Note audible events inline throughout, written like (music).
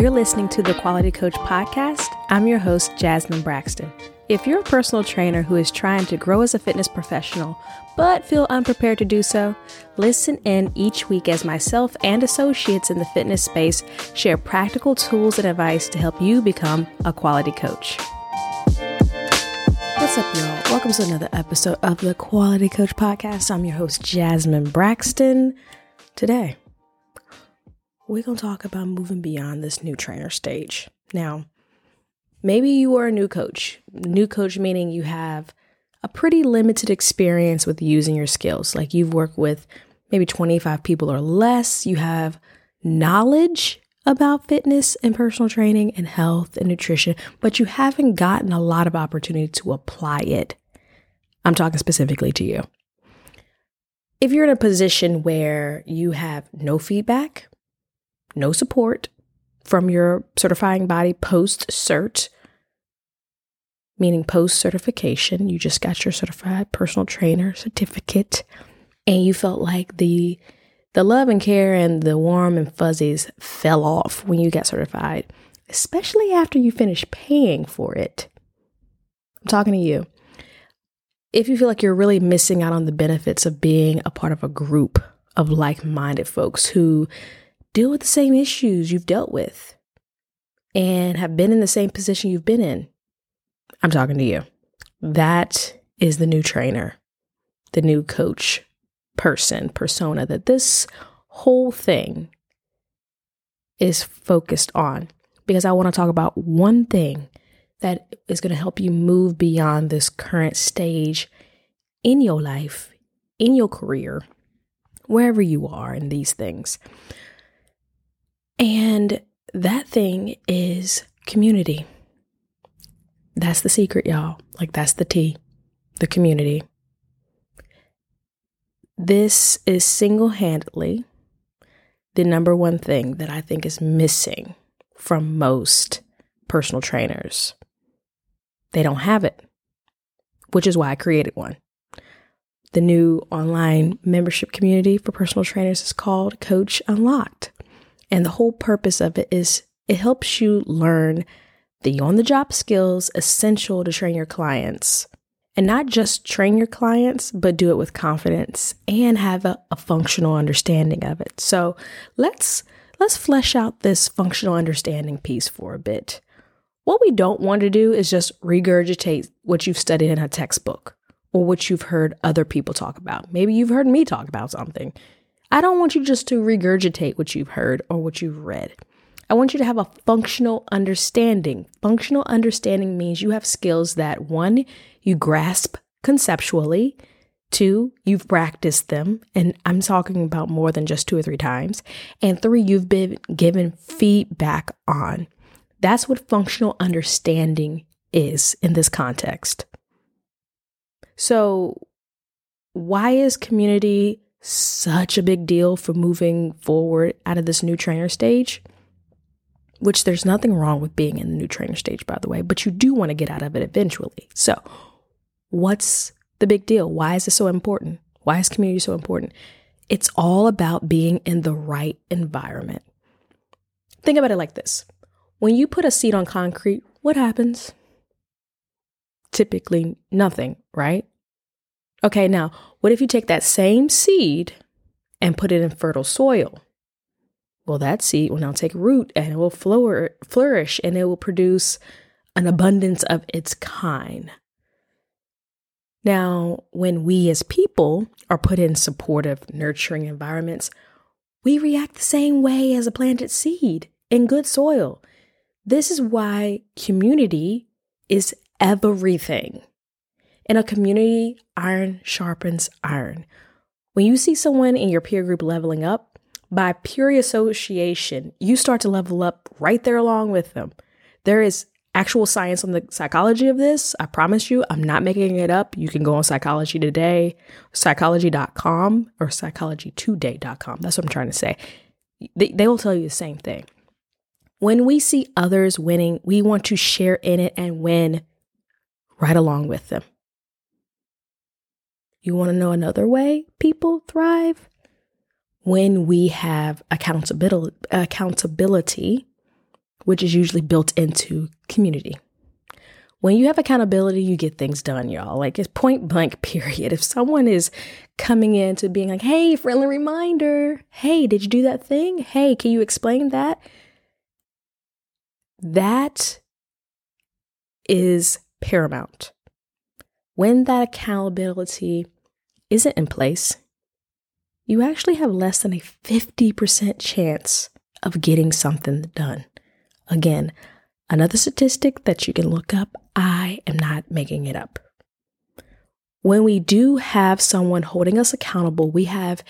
You're listening to the Quality Coach Podcast. I'm your host, Jasmine Braxton. If you're a personal trainer who is trying to grow as a fitness professional but feel unprepared to do so, listen in each week as myself and associates in the fitness space share practical tools and advice to help you become a quality coach. What's up, y'all? Welcome to another episode of the Quality Coach Podcast. I'm your host, Jasmine Braxton. Today, we're going to talk about moving beyond this new trainer stage. Now, maybe you are a new coach. New coach meaning you have a pretty limited experience with using your skills. Like you've worked with maybe 25 people or less. You have knowledge about fitness and personal training and health and nutrition, but you haven't gotten a lot of opportunity to apply it. I'm talking specifically to you. If you're in a position where you have no feedback, no support from your certifying body post cert, meaning post certification. You just got your certified personal trainer certificate and you felt like the the love and care and the warm and fuzzies fell off when you got certified, especially after you finished paying for it. I'm talking to you. If you feel like you're really missing out on the benefits of being a part of a group of like minded folks who deal with the same issues you've dealt with and have been in the same position you've been in. I'm talking to you. That is the new trainer, the new coach person, persona that this whole thing is focused on. Because I want to talk about one thing that is going to help you move beyond this current stage in your life, in your career, wherever you are in these things. And that thing is community. That's the secret, y'all. Like, that's the T, the community. This is single handedly the number one thing that I think is missing from most personal trainers. They don't have it, which is why I created one. The new online membership community for personal trainers is called Coach Unlocked. And the whole purpose of it is it helps you learn the on the job skills essential to train your clients. And not just train your clients, but do it with confidence and have a, a, functional understanding of it. So let's let's flesh out this functional understanding piece for a bit. What we don't want to do is just regurgitate what you've studied in a textbook or what you've heard other people talk about. Maybe you've heard me talk about something. I don't want you just to regurgitate what you've heard or what you've read. I want you to have a functional understanding. Functional understanding means you have skills that one, you grasp conceptually, two, you've practiced them, and I'm talking about more than just two or three times, and three, you've been given feedback on. That's what functional understanding is in this context. So, why is community such a big deal for moving forward out of this new trainer stage? Which there's nothing wrong with being in the new trainer stage, by the way, but you do want to get out of it eventually. So, what's the big deal? Why is this so important? Why is community so important? It's all about being in the right environment. Think about it like this when you put a seed on concrete, what happens? Typically, nothing, right? Okay, now, what if you take that same seed and put it in fertile soil? Well, that seed will now take root and it will flourish and it will produce an abundance of its kind. Now, when we as people are put in supportive, nurturing environments, we react the same way as a planted seed in good soil. This is why community is everything. In a community, iron sharpens iron. When you see someone in your peer group leveling up, by pure association, you start to level up right there along with them. There is actual science on the psychology of this. I promise you, I'm not making it up. You can go on Psychology Today, psychology.com, or psychologytoday.com. That's what I'm trying to say. They, they will tell you the same thing. When we see others winning, we want to share in it and win right along with them. You want to know another way people thrive? When we have accountability, accountability which is usually built into community. When you have accountability, you get things done, y'all. Like it's point blank, (laughs) period. If someone is coming in to being like, hey, friendly reminder, hey, did you do that thing? Hey, can you explain that? That is paramount. When that accountability isn't in place, you actually have less than a 50% chance of getting something done. Again, another statistic that you can look up. I am not making it up. When we do have someone holding us accountable, we have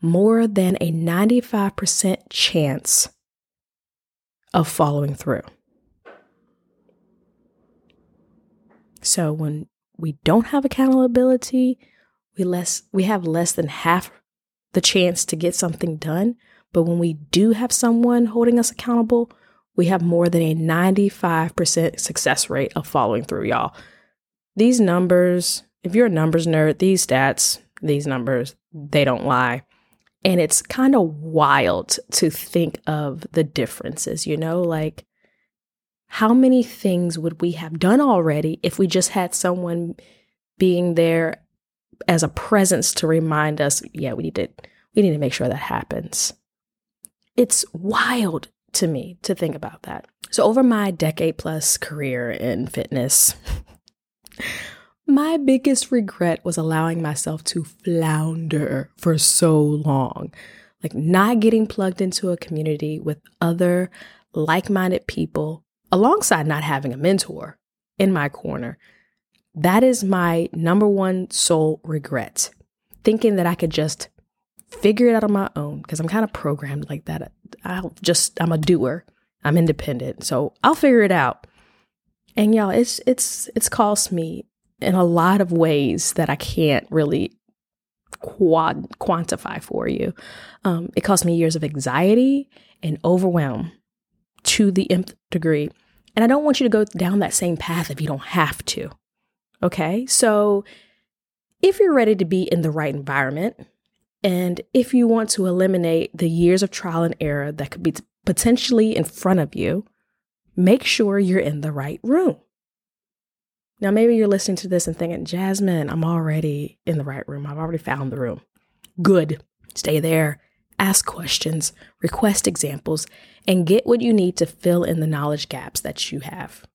more than a 95% chance of following through. So when we don't have accountability, we less we have less than half the chance to get something done. But when we do have someone holding us accountable, we have more than a 95% success rate of following through, y'all. These numbers, if you're a numbers nerd, these stats, these numbers, they don't lie. And it's kind of wild to think of the differences, you know, like how many things would we have done already if we just had someone being there as a presence to remind us, yeah, we need to we need to make sure that happens. It's wild to me to think about that. So over my decade plus career in fitness, (laughs) my biggest regret was allowing myself to flounder for so long. Like not getting plugged into a community with other like minded people alongside not having a mentor in my corner that is my number one sole regret. Thinking that I could just figure it out on my own because I'm kind of programmed like that. I'll just I'm a doer. I'm independent. So I'll figure it out. And y'all, it's it's it's cost me in a lot of ways that I can't really quad quantify for you. Um, it cost me years of anxiety and overwhelm to the nth degree. And I don't want you to go down that same path if you don't have to. Okay, so if you're ready to be in the right environment, and if you want to eliminate the years of trial and error that could be potentially in front of you, make sure you're in the right room. Now, maybe you're listening to this and thinking, Jasmine, I'm already in the right room. I've already found the room. Good. Stay there. Ask questions, request examples, and get what you need to fill in the knowledge gaps that you have.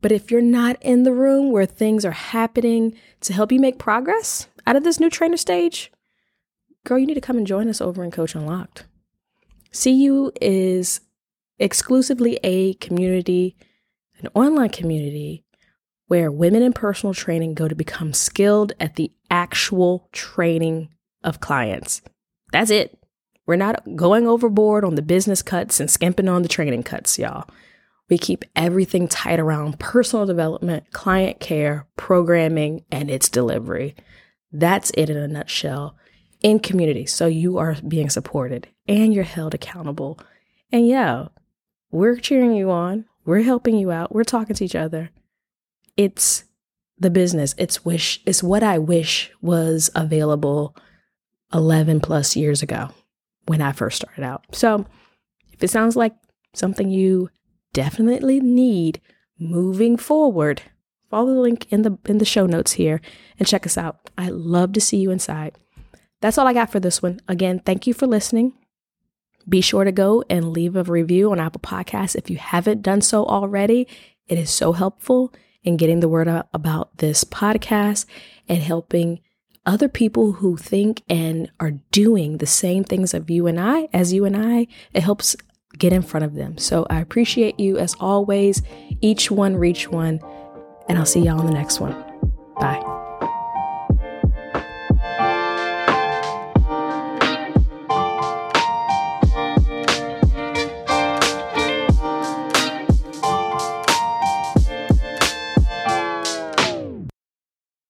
But if you're not in the room where things are happening to help you make progress out of this new trainer stage, girl, you need to come and join us over in Coach Unlocked. CU is exclusively a community, an online community where women in personal training go to become skilled at the actual training of clients. That's it. We're not going overboard on the business cuts and skimping on the training cuts, y'all. We keep everything tight around personal development, client care, programming, and its delivery. That's it in a nutshell in community. So you are being supported and you're held accountable. And yeah, we're cheering you on. We're helping you out. We're talking to each other. It's the business. It's wish it's what I wish was available 11 plus years ago when I first started out. So, if it sounds like something you definitely need moving forward, follow the link in the in the show notes here and check us out. I'd love to see you inside. That's all I got for this one. Again, thank you for listening. Be sure to go and leave a review on Apple Podcasts if you haven't done so already. It is so helpful in getting the word out about this podcast and helping other people who think and are doing the same things of you and I as you and I. It helps get in front of them. So I appreciate you as always. Each one reach one. And I'll see y'all on the next one. Bye.